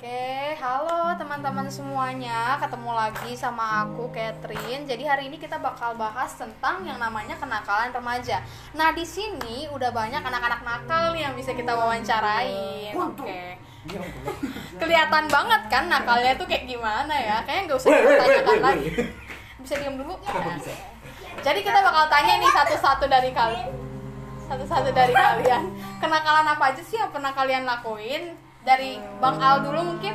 Oke, halo teman-teman semuanya. Ketemu lagi sama aku Catherine. Jadi hari ini kita bakal bahas tentang yang namanya kenakalan remaja. Nah, di sini udah banyak anak-anak nakal nih yang bisa kita wawancarain. Oke. Kelihatan banget kan nakalnya tuh kayak gimana ya? Kayaknya nggak usah kita tanyakan lagi. Bisa diam dulu? Nah, Jadi kita bakal tanya nih satu-satu dari kalian. Satu-satu dari kalian. Kenakalan apa aja sih yang pernah kalian lakuin? Dari Bang Al dulu mungkin?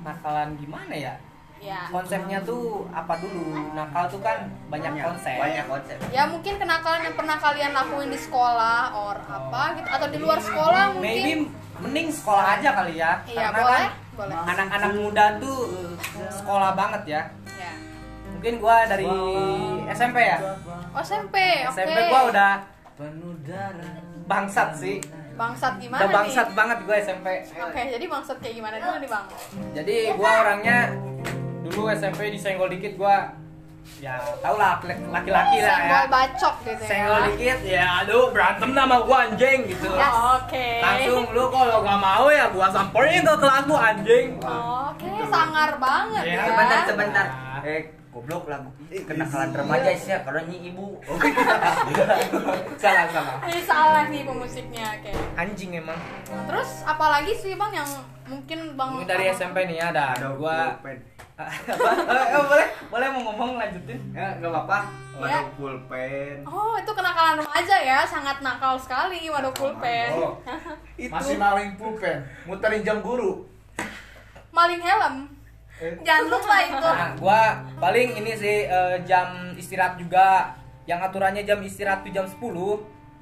nakalan gimana ya Ya. konsepnya tuh apa dulu nakal tuh kan banyak konsep banyak konsep Ya mungkin kenakalan yang pernah kalian lakuin di sekolah or apa gitu atau di luar sekolah maybe mungkin. mending sekolah aja kali ya Iya, karena boleh. kan Boleh. anak-anak muda tuh sekolah banget ya Ya. mungkin gua dari SMP ya Oh, SMP. Oke. SMP gua udah bangsat sih bangsat gimana udah bangsat nih? banget gua SMP Oke, jadi bangsat kayak gimana dulu nih, Bang? jadi gua orangnya dulu SMP disenggol dikit gua ya tau lah laki-laki lah ya Senggol bacok gitu senggol ya. dikit ya aduh berantem sama gua anjing gitu Ya, Oke. langsung lu kalau gak mau ya gua samperin ke kelas lu anjing Oke, sangar banget Ya, ya. sebentar sebentar eh goblok lah. Kenakalan remaja sih ya. Karena nyi ibu. Salah salah Ini salah nih pemusiknya, oke. anjing emang. Nah, Terus apalagi sih Bang yang mungkin Bang ini dari SMP nih ya ada ada gua. Eh, eh, boleh boleh mau ngomong lanjutin. Ya nggak apa-apa. Ya. ada pulpen. Oh, itu kenakalan remaja ya, sangat nakal sekali waduh pulpen. Oh. itu. Masih maling pulpen, muterin jam guru. Maling helm. Jangan lupa itu. nah gua paling ini sih eh, jam istirahat juga. Yang aturannya jam istirahat tuh jam 10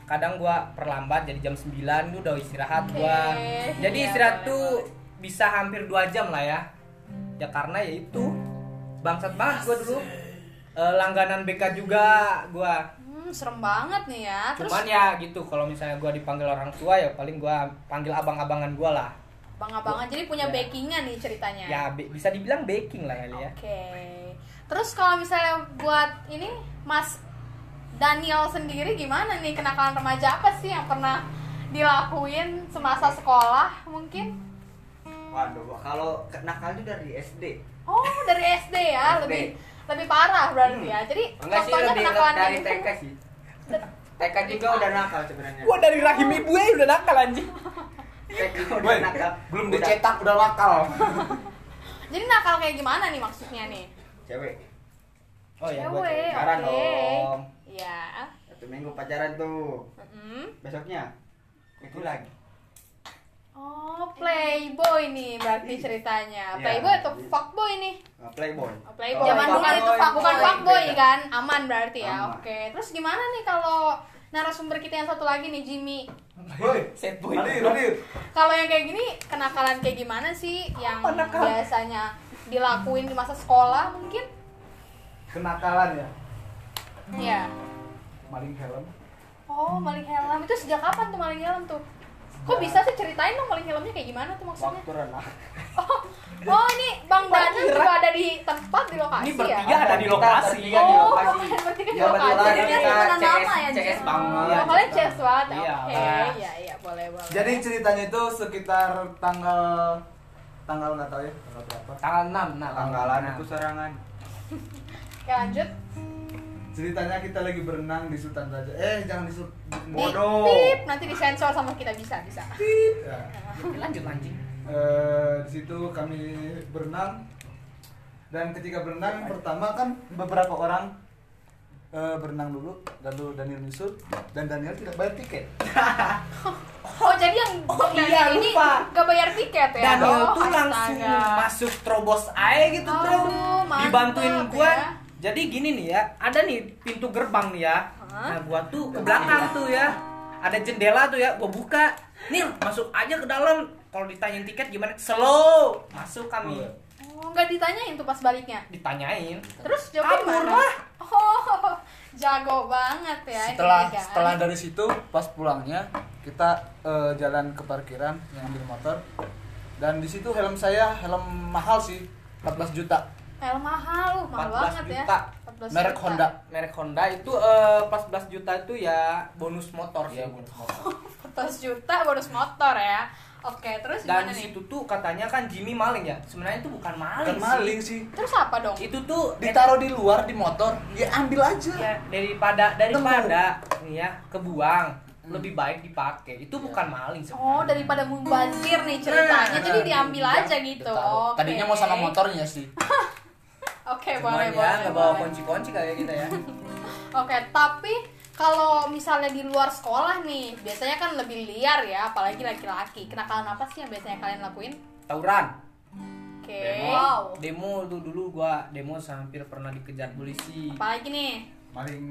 kadang gua perlambat jadi jam 9 itu udah istirahat Oke, gua. Jadi istirahat tuh boleh. bisa hampir dua jam lah ya. Ya karena ya itu bangsat banget gua dulu. Eh, langganan BK juga gua. Hmm, serem banget nih ya. Terus cuman ya gitu kalau misalnya gua dipanggil orang tua ya paling gua panggil abang-abangan gua lah bang-abangan jadi punya Ya. backingan nih ceritanya. ya bisa dibilang baking lah ya Oke. Terus kalau misalnya buat ini Mas Daniel sendiri gimana nih kenakalan remaja apa sih yang pernah dilakuin semasa sekolah mungkin? waduh kalau nakal itu dari SD Oh, dari SD ya, SD. lebih lebih parah berarti ya. Jadi enggak sih lebih kenakalan dari. TK sih TK juga udah nakal sebenarnya gua dari rahim ibu ya udah nakal anjing udah nakal belum Udah dicetak udah nakal. Jadi nakal kayak gimana nih maksudnya nih? cewek oh ya Cewek, pacaran oke. dong. Iya. satu minggu pacaran tuh besoknya itu lagi Oh, playboy nih berarti ceritanya. Iya. Playboy atau fuckboy nih? uh, playboy Oh, playboy. Oh, Zaman dulu fuckboy, itu fuck, bukan fuckboy. Beda. kan? Aman berarti ya. Oke. Terus gimana nih kalau narasumber kita yang satu lagi nih Jimmy? Woi, set boy hadir, hadir. Kalau yang kayak gini kenakalan kayak gimana sih yang Apa nakal? biasanya dilakuin di masa sekolah mungkin? Kenakalan ya. Ya. Maling helm. Oh, maling helm. Itu sejak kapan tuh maling helm tuh? Kok bisa sih ceritain dong maling helmnya kayak gimana tuh maksudnya? waktu renang Oh, oh ini Bang Dana juga ada di tempat di lokasi Ini ya? bertiga ada di Kita lokasi. bertiga di Oh, lokasi. kalian bertiga di Ya, lokasi. kebetulan Jadi kita temenan CS lama ya, CS banget. Oh, kalian CS banget. Iya, Oke, Pak. iya iya boleh boleh. Jadi ceritanya itu sekitar tanggal tanggal nggak tahu ya tanggal berapa. tanggal 6 nah tanggalan Nah. itu serangan Oke, lanjut. Ceritanya kita lagi berenang di Sultan Raja. Eh jangan di Sultan. Bodoh. tip, nanti disensor sama kita bisa bisa. Ya. lanjut anjing Eh, di situ kami berenang dan ketika berenang pertama kan beberapa orang eh, berenang dulu lalu Daniel nyusul dan Daniel tidak bayar tiket Oh, jadi yang Bang iya, Daniel ini lupa. gak bayar tiket ya? Daniel Oh, tuh langsung astaga. masuk terobos aja gitu bro Aduh, mantap dibantuin gua ya. jadi gini nih ya ada nih pintu gerbang nih ya Hah? nah gua tuh ke belakang tuh ya ada jendela tuh ya gua buka nih masuk aja ke dalam kalau ditanyain tiket gimana slow masuk kami Oh, nggak ditanyain tuh pas baliknya. ditanyain Terus jawabnya Kabur lah. Oh, jago banget ya. ini setelah kan. setelah dari situ pas pulangnya kita eh, jalan ke parkiran yang ambil motor dan di situ helm saya helm mahal sih 14 juta Helm mahal, uh, mahal 14 banget juta. ya. 14 merek juta. Honda merek Honda itu eh, 14 juta itu ya bonus motor sih Iya, bonus motor. 14 juta bonus motor ya. Oke, terus Dan gimana nih? situ tuh katanya kan Jimmy maling ya. Sebenarnya itu bukan maling Bukan maling sih. sih. Terus apa dong? Itu tuh Ditaruh di luar di motor, dia ambil aja. ya daripada daripada nih ya kebuang lebih baik dipakai. Itu bukan maling Hmm. Oh, sebenarnya. daripada mubazir nih ceritanya. Nah, Jadi diambil Iya, aja gitu. Tadinya mau sama motornya sih. Oke, boleh, Semuanya boleh. nggak bawa kunci-kunci kayak kita ya. Oke, tapi kalau misalnya di luar sekolah nih, biasanya kan lebih liar ya, apalagi laki-laki. Kenakalan apa sih yang biasanya kalian lakuin? Tawuran. Oke. Demo. Demo tuh dulu gua demo hampir pernah dikejar polisi. Apalagi nih? Maling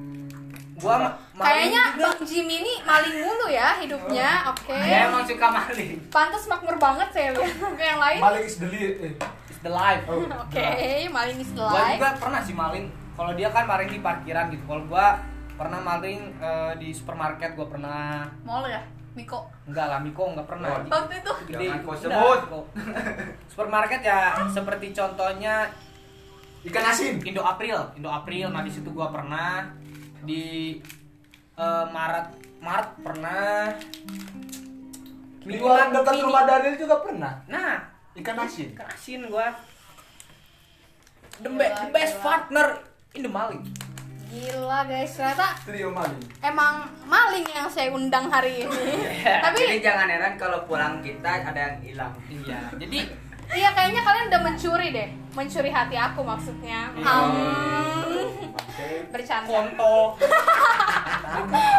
Gua ma- maling Kayaknya juga. Bang Jimmy ini maling mulu ya hidupnya. Oke. Saya emang suka maling. Pantas makmur banget saya lihat. Oke, yang lain? maling is the lead. Eh. The life. Oh, Oke, maling is Gua life. juga pernah sih maling. Kalau dia kan maling di parkiran gitu. Kalau gua pernah maling eh, di supermarket gua pernah Mall ya? Miko. enggak lah Miko enggak pernah. Oh. Waktu itu Gede kau Udah, sebut. Miko. supermarket ya seperti contohnya Ikan asin. Indo April, Indo April. Nah di situ gua pernah di eh, Maret Maret pernah Di luar dekat rumah Daniel juga pernah. Nah, Ikan asin. ikan asin gua. The, Gila, the best gila. partner in the maling. gila guys, ternyata Trio maling. emang maling yang saya undang hari ini. Tapi Jadi jangan heran kalau pulang kita ada yang hilang. Iya, jadi Iya kayaknya kalian udah mencuri deh, mencuri hati aku maksudnya. Hmm. Bercanda. kontol.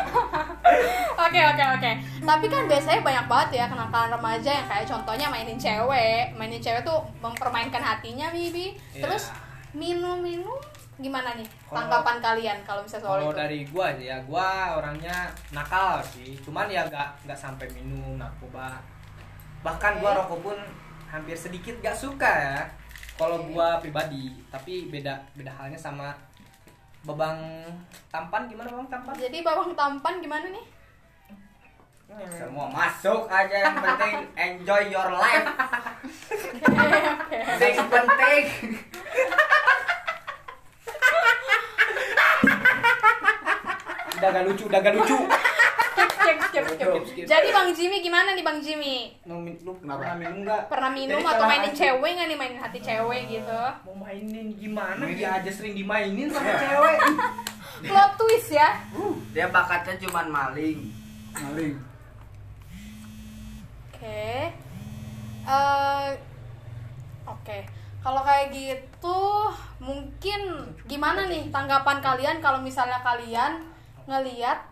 Oke oke oke. Tapi kan biasanya banyak banget ya kenakalan remaja yang kayak contohnya mainin cewek, mainin cewek tuh mempermainkan hatinya, Bibi. Iya. Terus minum-minum gimana nih Kalau- tanggapan kalian kalau misalnya soal Kalau itu? dari gua aja ya, gua orangnya nakal sih. Cuman ya nggak nggak sampai minum narkoba. Bahkan gua Oke. rokok pun hampir sedikit gak suka ya. Kalau gua pribadi, tapi beda beda halnya sama babang tampan gimana babang tampan? Jadi babang tampan gimana nih? Semua masuk aja yang penting enjoy your life. Yang penting. Udah gak lucu, udah gak lucu. Skip, skip, skip. Jadi Bang Jimmy gimana nih Bang Jimmy? Lu, min- lu Kenapa? pernah minum nggak? Pernah minum Jadi atau mainin aja- cewek nggak nih mainin hati cewek gitu? Mau mainin gimana? Mainin. Dia aja sering dimainin sama Iya. cewek. Plot twist ya. Dia bakatnya cuman maling. Maling. Oke. Eh, Oke. Kalau kayak gitu, mungkin gimana nih tanggapan kalian kalau misalnya kalian ngeliat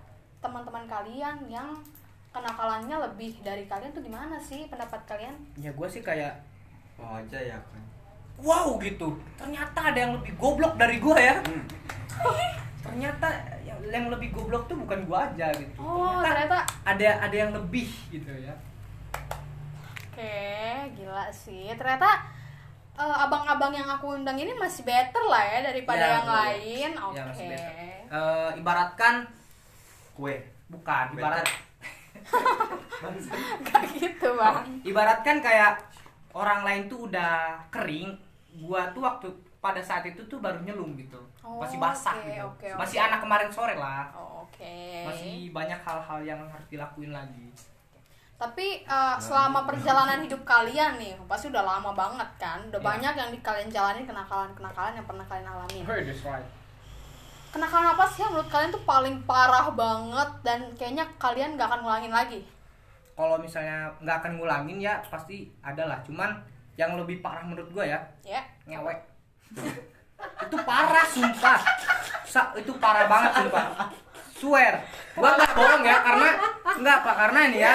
teman-teman kalian yang kenakalannya lebih dari kalian tuh gimana sih pendapat kalian? Ya gua sih kayak Oh aja ya kan. wow gitu. Ternyata ada yang lebih goblok dari gua ya. Hmm. ternyata yang, yang lebih goblok tuh bukan gua aja gitu Oh, ternyata ada ada yang lebih gitu ya Oke, gila sih. Ternyata eh, abang-abang yang aku undang ini masih better lah ya daripada Ya, yang betul. lain. Oke. Ya, masih better. Eh, ibaratkan Kue. bukan ibarat Gak gitu, Bang. ibaratkan kayak orang lain tuh udah kering gua tuh waktu pada saat itu tuh baru nyelum gitu Oh, masih basah oke, gitu oke, masih anak kemarin sore lah Oh, Oke. masih banyak hal-hal yang harus dilakuin lagi Tapi eh, selama perjalanan hidup kalian nih, pasti udah lama banget kan? Udah Iya. banyak yang di kalian jalanin kenakalan-kenakalan yang pernah kalian right Kenakalan apa sih yang menurut kalian tuh paling parah banget dan kayaknya kalian gak akan ngulangin lagi? kalau misalnya nggak akan ngulangin ya pasti ada lah. Cuman yang lebih parah menurut gua ya Ya. ngewek. Itu parah sumpah. Sa- itu parah banget sumpah. Swear. Gua nggak bohong ya karena nggak pak karena ini ya.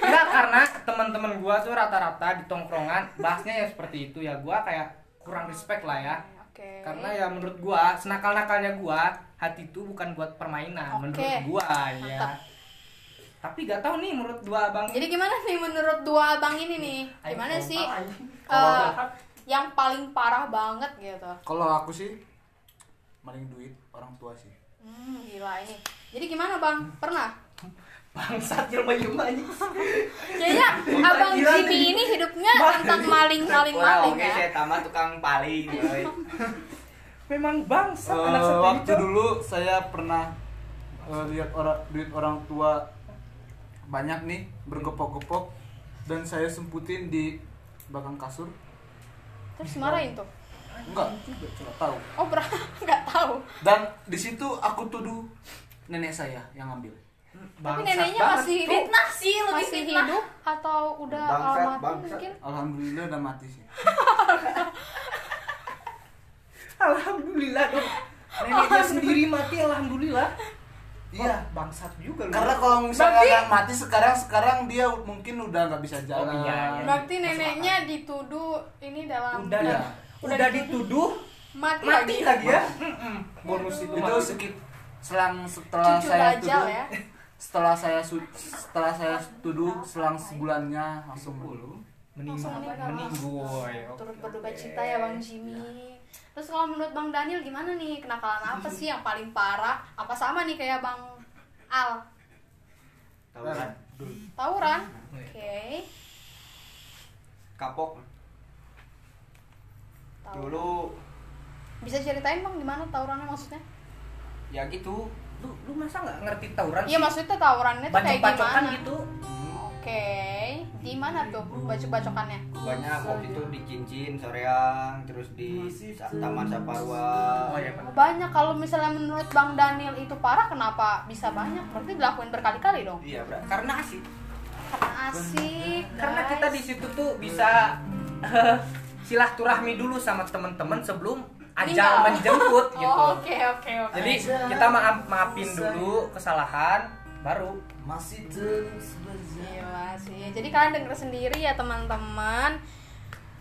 Nggak karena teman-teman gua tuh rata-rata di tongkrongan bahasnya ya seperti itu ya. Gua kayak kurang respect lah ya Oke. karena ya menurut gua senakal-nakalnya gua hati itu bukan buat permainan Oke. menurut gua ya Mantap. tapi gak tahu nih menurut dua abang Jadi gimana nih menurut dua abang ini nih? Gimana sih eh, yang paling parah banget gitu? Kalau aku sih maling duit orang tua sih. Hmm, gila ini. Jadi gimana bang? Pernah? Bangsat jelma jelma ini. Kayaknya abang Jimmy ini hidupnya tentang maling-maling-maling Oke, ya. saya tamat tukang paling. memang bangsat Eh, anak seperti waktu itu. dulu saya pernah eh, lihat orang duit orang tua banyak nih bergepok-gepok dan saya semputin di belakang kasur. Terus marahin tuh? Enggak enggak tahu. Oh ber nggak tahu. Dan di situ aku tuduh nenek saya yang ngambil tapi neneknya masih hidup Fitnah sih lebih masih fitnah. hidup atau udah Bangsat, almarhum bangsat. mungkin alhamdulillah udah mati sih Alhamdulillah dong. Neneknya sendiri mati alhamdulillah. iya Bangsat juga lu. karena kalau misalnya Berarti- nggak mati sekarang sekarang dia mungkin udah nggak bisa jalan Oh, iya, iya. berarti neneknya dituduh ini dalam udah Iya. udah dituduh mati, mati lagi ya. bonus itu mati. itu sedikit selang setelah cucu saya tuduh ya setelah saya setelah saya tuduh selang sebulannya langsung dulu langsung meninggal. Meninggoy. turut berduka cita ya bang Jimmy. Terus kalau menurut bang Daniel gimana nih? Kenakalan apa sih yang paling parah? Apa sama nih kayak bang Al? Tawuran. tawuran? Oke. Kapok. Tawuran. Dulu. Bisa ceritain bang gimana tawurannya maksudnya? Ya gitu. Lu lu masa nggak ngerti tawuran iya maksudnya tawurannya tuh kayak gimana gitu. oke di mana tuh bacok-bacokannya Banyak waktu itu di Cincin, Soreang, terus di Taman Saparwa. Oh ya, Pak. banyak kalau misalnya menurut bang Daniel itu parah kenapa bisa banyak berarti dilakuin berkali-kali dong Iya. Karena asik. karena asik Karena guys. kita di situ tuh bisa silaturahmi dulu sama teman-teman sebelum Meninggal. menjemput gitu. oh, oke oke oke Jadi kita maaf maafin dulu kesalahan baru masih terus Gila sih. Jadi kalian denger sendiri ya teman-teman.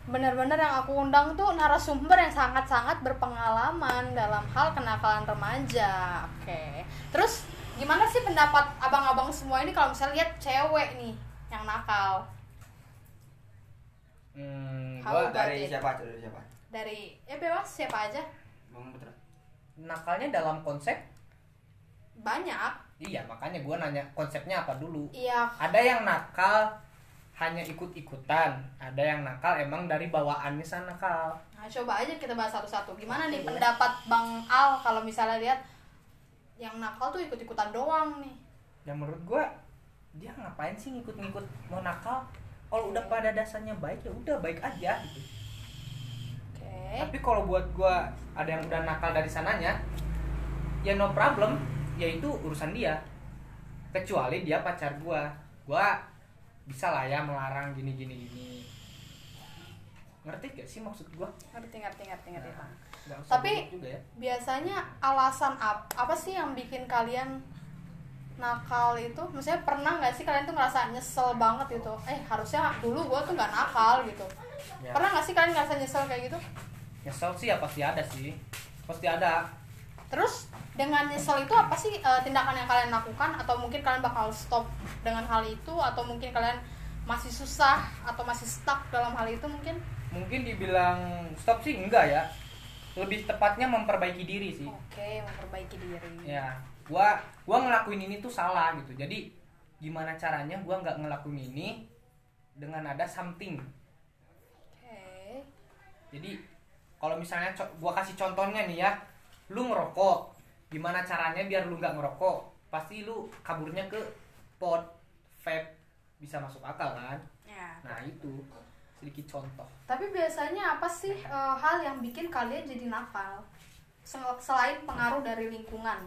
Benar-benar yang aku undang tuh narasumber yang sangat-sangat berpengalaman dalam hal kenakalan remaja. Oke. Terus gimana sih pendapat abang-abang semua ini kalau misalnya lihat cewek nih yang nakal hmm, gua Dari siapa? Dari siapa? Dari ya bebas siapa aja? Bang Putra. nakalnya dalam konsep? Banyak. Iya makanya gua nanya konsepnya apa dulu? Iya. Ada yang nakal hanya ikut-ikutan. Ada yang nakal emang dari bawaannya sana nakal. Nah coba aja kita bahas satu-satu. Gimana nih pendapat bang Al kalau misalnya lihat yang nakal tuh ikut-ikutan doang nih? Yang menurut gua dia ngapain sih ngikut-ngikut mau nakal? Kalau udah pada dasarnya baik ya udah baik aja gitu tapi kalau buat gua ada yang udah nakal dari sananya ya no problem yaitu urusan dia. Kecuali dia pacar gua. Gua bisa lah ya melarang gini gini gini. Ngerti gak sih maksud gua? Ngerti ngerti ngerti ngerti. Bang. Nggak usah Tapi- juga ya. biasanya alasan apa apa sih yang bikin kalian nakal itu? Maksudnya pernah nggak sih kalian tuh ngerasa nyesel banget gitu? Eh harusnya dulu gue tuh nggak nakal gitu. Ya. pernah nggak sih kalian ngerasa nyesel kayak gitu nyesel sih ya pasti ada sih. Pasti ada. Terus dengan nyesel itu apa sih eh, tindakan yang kalian lakukan? Atau mungkin kalian bakal stop dengan hal itu? Atau mungkin kalian masih susah atau masih stuck dalam hal itu mungkin? Mungkin dibilang stop sih enggak ya. Lebih tepatnya memperbaiki diri sih. Oke memperbaiki diri. Ya gua gua ngelakuin ini tuh salah gitu. Jadi gimana caranya gua nggak ngelakuin ini dengan ada something? Oke. Jadi kalau misalnya co- gua kasih contohnya nih ya lu ngerokok gimana caranya biar lu nggak ngerokok pasti lu kaburnya ke pot vape bisa masuk akal kan ya nah itu sedikit contoh Tapi biasanya apa sih eh, hal yang bikin kalian jadi nakal? Sel- Selain pengaruh dari lingkungan.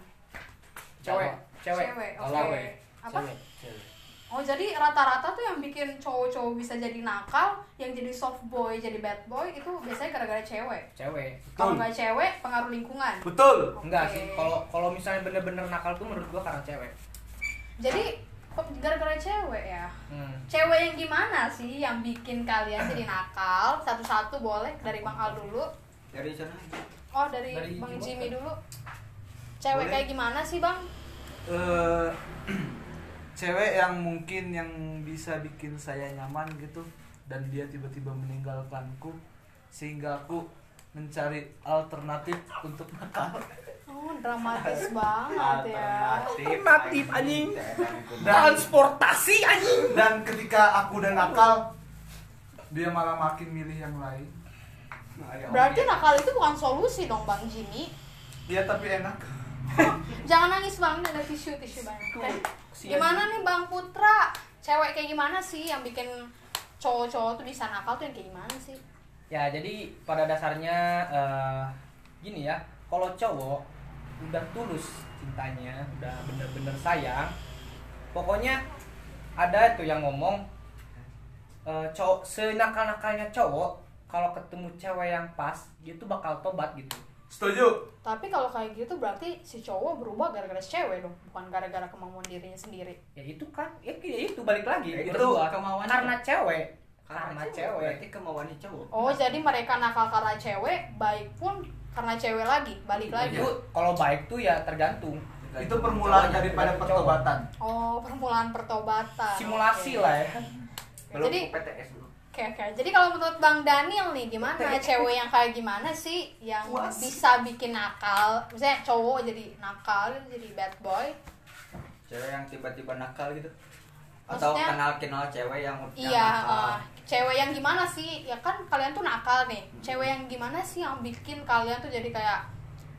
cewek cewek Cewek, oke. Cewek. Apa? Cewek. Oh jadi rata-rata tuh yang bikin cowok-cowok bisa jadi nakal, yang jadi soft boy, jadi bad boy itu biasanya gara-gara cewek. cewek Kalau nggak cewek, pengaruh lingkungan. betul enggak Oke. sih kalau kalau misalnya bener-bener nakal tuh menurut gua karena cewek Jadi kok gara-gara cewek ya. hmm. Cewek yang gimana sih yang bikin kalian jadi nakal? Satu-satu boleh dari Bang Al dulu. Dari sana. Oh dari, Dari Bang Jimmy. Dulu. Cewek Boleh. kayak gimana sih Bang? eh cewek yang mungkin yang bisa bikin saya nyaman gitu dan dia tiba-tiba meninggalkanku sehingga aku mencari alternatif untuk nakal Oh, dramatis banget ya. Alternatif, anjing. dan transportasi anjing dan ketika aku udah nakal dia malah makin milih yang lain Berarti nakal itu bukan solusi dong, Bang Jimmy. dia tapi enak Jangan nangis, Bang. Ada tisu, tisu banyak. Gimana nih, Bang Putra? Cewek kayak gimana sih yang bikin cowok-cowok tuh bisa nakal tuh yang kayak gimana sih Ya, jadi pada dasarnya eh, gini ya, kalau cowok udah tulus cintanya, udah bener-bener sayang, pokoknya ada tuh yang ngomong eh, cowok senakal-nakalnya cowok kalau ketemu cewek yang pas, dia tuh bakal tobat gitu. Setuju. tapi kalau kayak gitu berarti si cowok berubah gara-gara si cewek dong bukan gara-gara kemauan dirinya sendiri Ya itu kan, ya, ya itu balik lagi. Ya, itu kemauan karena cewek, Karena karena cewek. cewek. Berarti kemauannya cowok. oh jadi mereka nakal karena cewek baik pun karena cewek lagi balik lagi Itu kalau baik tuh ya tergantung. Itu permulaan daripada pertobatan. oh permulaan pertobatan Simulasi Oke. lah ya. Belum Jadi- PTS dulu. Oke oke. Jadi kalau menurut Bang Daniel nih gimana cewek yang kayak gimana sih yang Puas. bisa bikin nakal? Misalnya cowok jadi nakal, jadi bad boy. Cewek yang tiba-tiba nakal gitu. Atau Maksudnya- kenal-kenal cewek yang yang Iya, nakal. eh, cewek yang gimana sih? Ya kan kalian tuh nakal nih. Cewek yang gimana sih yang bikin kalian tuh jadi kayak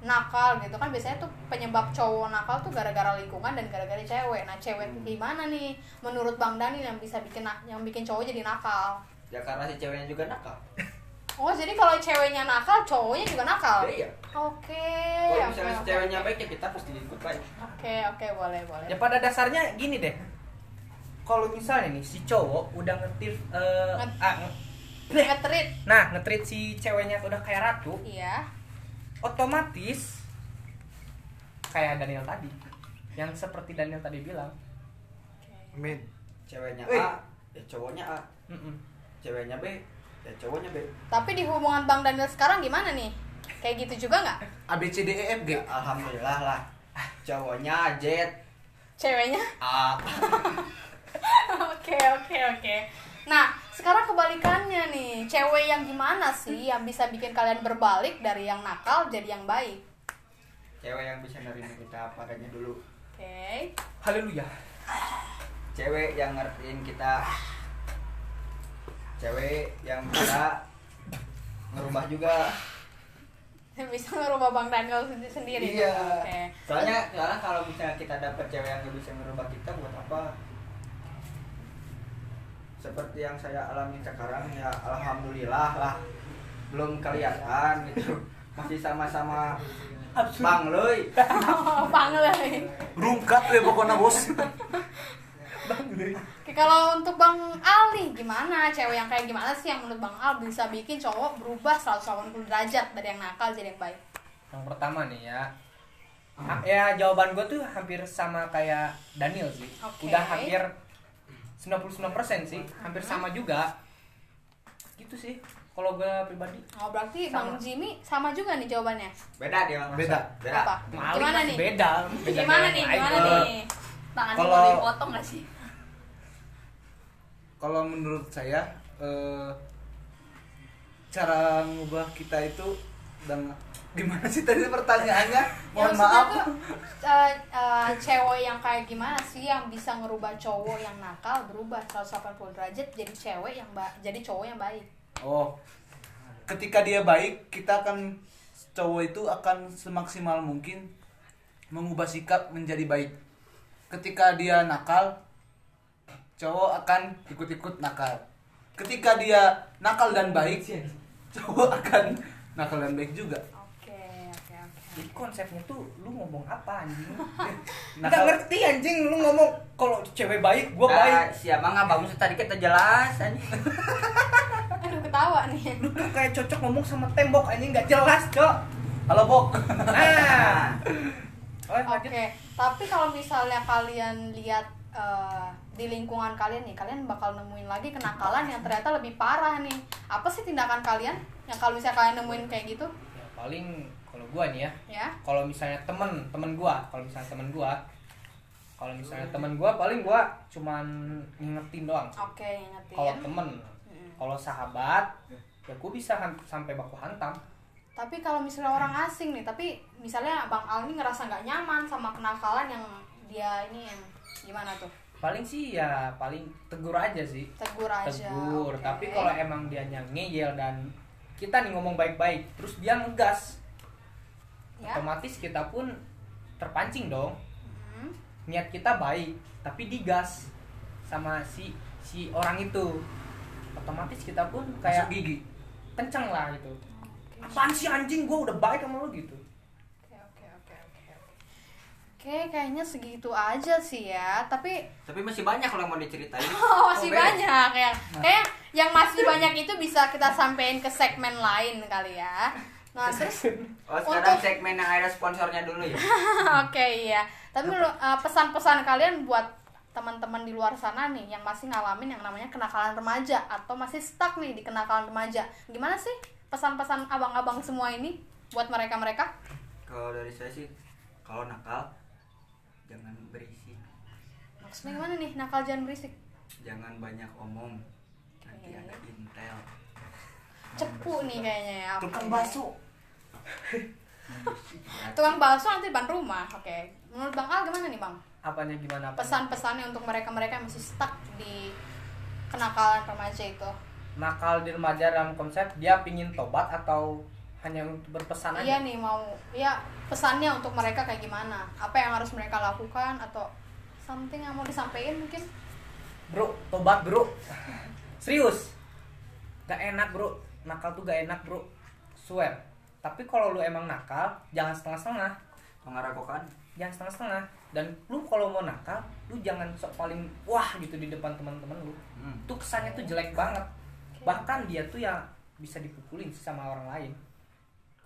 nakal gitu kan biasanya tuh penyebab cowok nakal tuh gara-gara lingkungan dan gara-gara cewek. Nah, cewek tuh gimana nih menurut Bang Daniel yang bisa bikin nak- yang bikin cowok jadi nakal? Ya karena si ceweknya juga nakal. Oh, jadi kalau ceweknya nakal, cowoknya juga nakal? Ya, iya. Oke. Kalau oke, misalnya si oke, ceweknya oke. baik ya kita pasti ikut baik. Oke, oke, boleh, boleh. Ya pada dasarnya gini deh. Kalau misalnya nih si cowok udah ngetir eh, Nget- ah, nge- Ngetrit. nah ngetrit si ceweknya udah kayak ratu, Iya. otomatis kayak Daniel tadi. Yang seperti Daniel tadi bilang. Amin. Ceweknya Eh. A, ya cowoknya A. Mm-mm. Ceweknya B, ya cowoknya B. Tapi di hubungan Bang Daniel sekarang gimana nih? Kayak gitu juga nggak? A B C D E F G. Ya, alhamdulillah lah. Cowoknya Z, Ceweknya? A. Oke, oke, oke. Nah, sekarang kebalikannya nih. Cewek yang gimana sih yang bisa bikin kalian berbalik dari yang nakal jadi yang baik? Cewek yang bisa nerima kita apa adanya dulu. Oke. Haleluya. Cewek yang ngertiin kita. Cewek yang bisa ngerubah juga. Bisa ngerubah Bang Daniel sendi- sendiri. Iya. Oke. Soalnya sekarang kalau misalnya kita dapat cewek yang bisa ngerubah kita buat apa? Seperti yang saya alami sekarang ya alhamdulillah lah. Belum kelihatan gitu. Masih sama-sama Bang Loy. Bang Lei. Rungkat ya pokoknya bos. Oke, kalau untuk Bang Ali gimana? Cewek yang kayak gimana sih yang menurut Bang Al bisa bikin cowok berubah 180 derajat dari yang nakal jadi yang baik? Yang pertama nih ya. Ya jawaban gue tuh hampir sama kayak Daniel sih. Oke. Udah hampir 99% sih, hampir sama juga. Gitu sih. Kalau gue pribadi. Oh, berarti Sama. Bang Jimmy sama juga nih jawabannya. Beda dia Mas. Beda. Beda. Apa? Gimana nih? Beda. Beda Gimana nih? Gimana nih? Tangannya Kalau- mau dipotong gak sih? Kalau menurut saya eh, cara ngubah kita itu dan gimana sih tadi pertanyaannya? Mohon Ya, maaf. tuh, eh, eh, cewek yang kayak gimana sih yang bisa ngerubah cowok yang nakal berubah 180 derajat jadi cewek yang ba jadi cowok yang baik. Oh, ketika dia baik, kita akan cowok itu akan semaksimal mungkin mengubah sikap menjadi baik. Ketika dia nakal, cowok akan ikut-ikut nakal. Ketika dia nakal dan baik, cowok akan nakal dan baik juga. Oke, oke, oke. Jadi konsepnya tuh lu ngomong apa anjing? Nggak Nakal- ngerti anjing lu ngomong kalau cewek baik, gua Nah, baik. siapa nggak bagus tadi kita jelas anjing. Aduh ketawa nih. Lu tuh kayak cocok ngomong sama tembok anjing nggak jelas, Cok. Halo, Bok. Nah. Oke, lanjut. tapi kalau misalnya kalian lihat eh, di lingkungan kalian nih, kalian bakal nemuin lagi kenakalan yang ternyata lebih parah nih. Apa sih tindakan kalian yang kalau misalnya kalian nemuin kayak gitu? Ya, paling kalau gua nih ya, Ya, kalau misalnya temen temen gua kalau misalnya temen gua kalau misalnya temen gua paling gua cuman ngingetin doang oke ingetin. kalau temen Mm. kalau sahabat ya gua bisa sampai baku hantam Tapi kalau misalnya orang asing nih, tapi misalnya Bang Al ini ngerasa nggak nyaman sama kenakalan yang dia ini yang gimana tuh? Paling sih ya paling tegur aja sih Tegur aja. tegur oke. tapi kalau emang dia ngeyel dan kita nih ngomong baik-baik terus dia ngegas ya. otomatis kita pun terpancing dong Hmm. niat kita baik tapi digas sama si si orang itu otomatis kita pun kayak kayak gigi kenceng lah gitu apaan sih anjing gue udah baik sama lu gitu Oke oke oke oke oke. Oke kayaknya segitu aja sih ya. Tapi Tapi masih banyak kalau yang mau diceritain. oh, masih Oh, beres. banyak ya. Kayak yang masih banyak itu bisa kita sampein ke segmen lain kali ya. Nah terus Oh, sekarang Untuk- segmen yang ada sponsornya dulu ya. oke iya. Tapi uh, pesan-pesan kalian buat teman-teman di luar sana nih yang masih ngalamin yang namanya kenakalan remaja atau masih stuck nih di kenakalan remaja. Gimana sih pesan-pesan abang-abang semua ini buat mereka-mereka? Kalau dari saya sih kalau nakal jangan berisik, Maksudnya gimana nih nakal jangan berisik? jangan banyak omong. Nanti Oke. ada intel. Cepu nih kayaknya ya. tukang bakso Tukang bakso nanti depan rumah. Oke. Menurut Bang Al gimana nih Bang? apanya gimana apa Pesan-pesannya untuk mereka-mereka yang masih stuck di kenakalan remaja itu. nakal di remaja dalam konsep dia pingin tobat atau hanya untuk berpesan aja? Iya nih mau ya pesannya untuk mereka kayak gimana? Apa yang harus mereka lakukan atau something yang mau disampaikan mungkin? bro tobat bro. Serius. Gak enak bro. Nakal tuh gak enak bro. Swear. Tapi kalau lu emang nakal jangan setengah-setengah. Mengaragokan. jangan setengah-setengah. Dan lu kalau mau nakal lu jangan sok paling wah gitu di depan teman-teman lu. Hmm. tuh kesannya tuh jelek banget. Bahkan dia tuh ya bisa dipukulin sama orang lain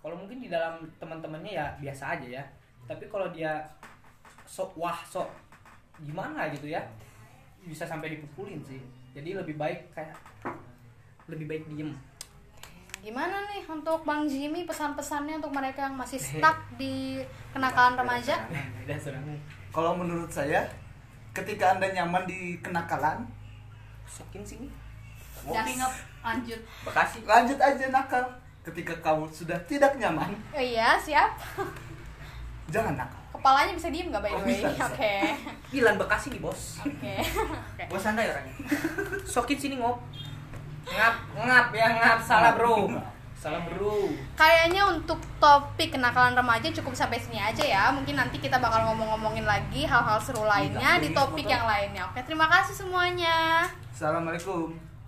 kalau mungkin di dalam teman-temannya ya biasa aja ya tapi kalau dia sok wah sok gimana gitu ya bisa sampai dipukulin sih jadi lebih baik kayak lebih baik diem Gimana nih untuk Bang Jimmy pesan-pesannya untuk mereka yang masih stuck di kenakalan remaja? Kalau menurut saya ketika anda nyaman di kenakalan sokin sini Gas. Lanjut. Bekasi. lanjut aja nakal ketika kamu sudah tidak nyaman Oh, iya, siap. jangan nakal Kepalanya bisa diem nggak by the Oh, way? Oke. bilang bekasi nih bos Oke. Oke. Gua santai orangnya. sokin sini ngop ngap ngap ya ngap salah bro salah bro Kayaknya untuk topik kenakalan remaja cukup sampai sini aja ya. Mungkin nanti kita bakal ngomong-ngomongin lagi hal-hal seru lainnya di topik yang lainnya. Oke, terima kasih semuanya. assalamualaikum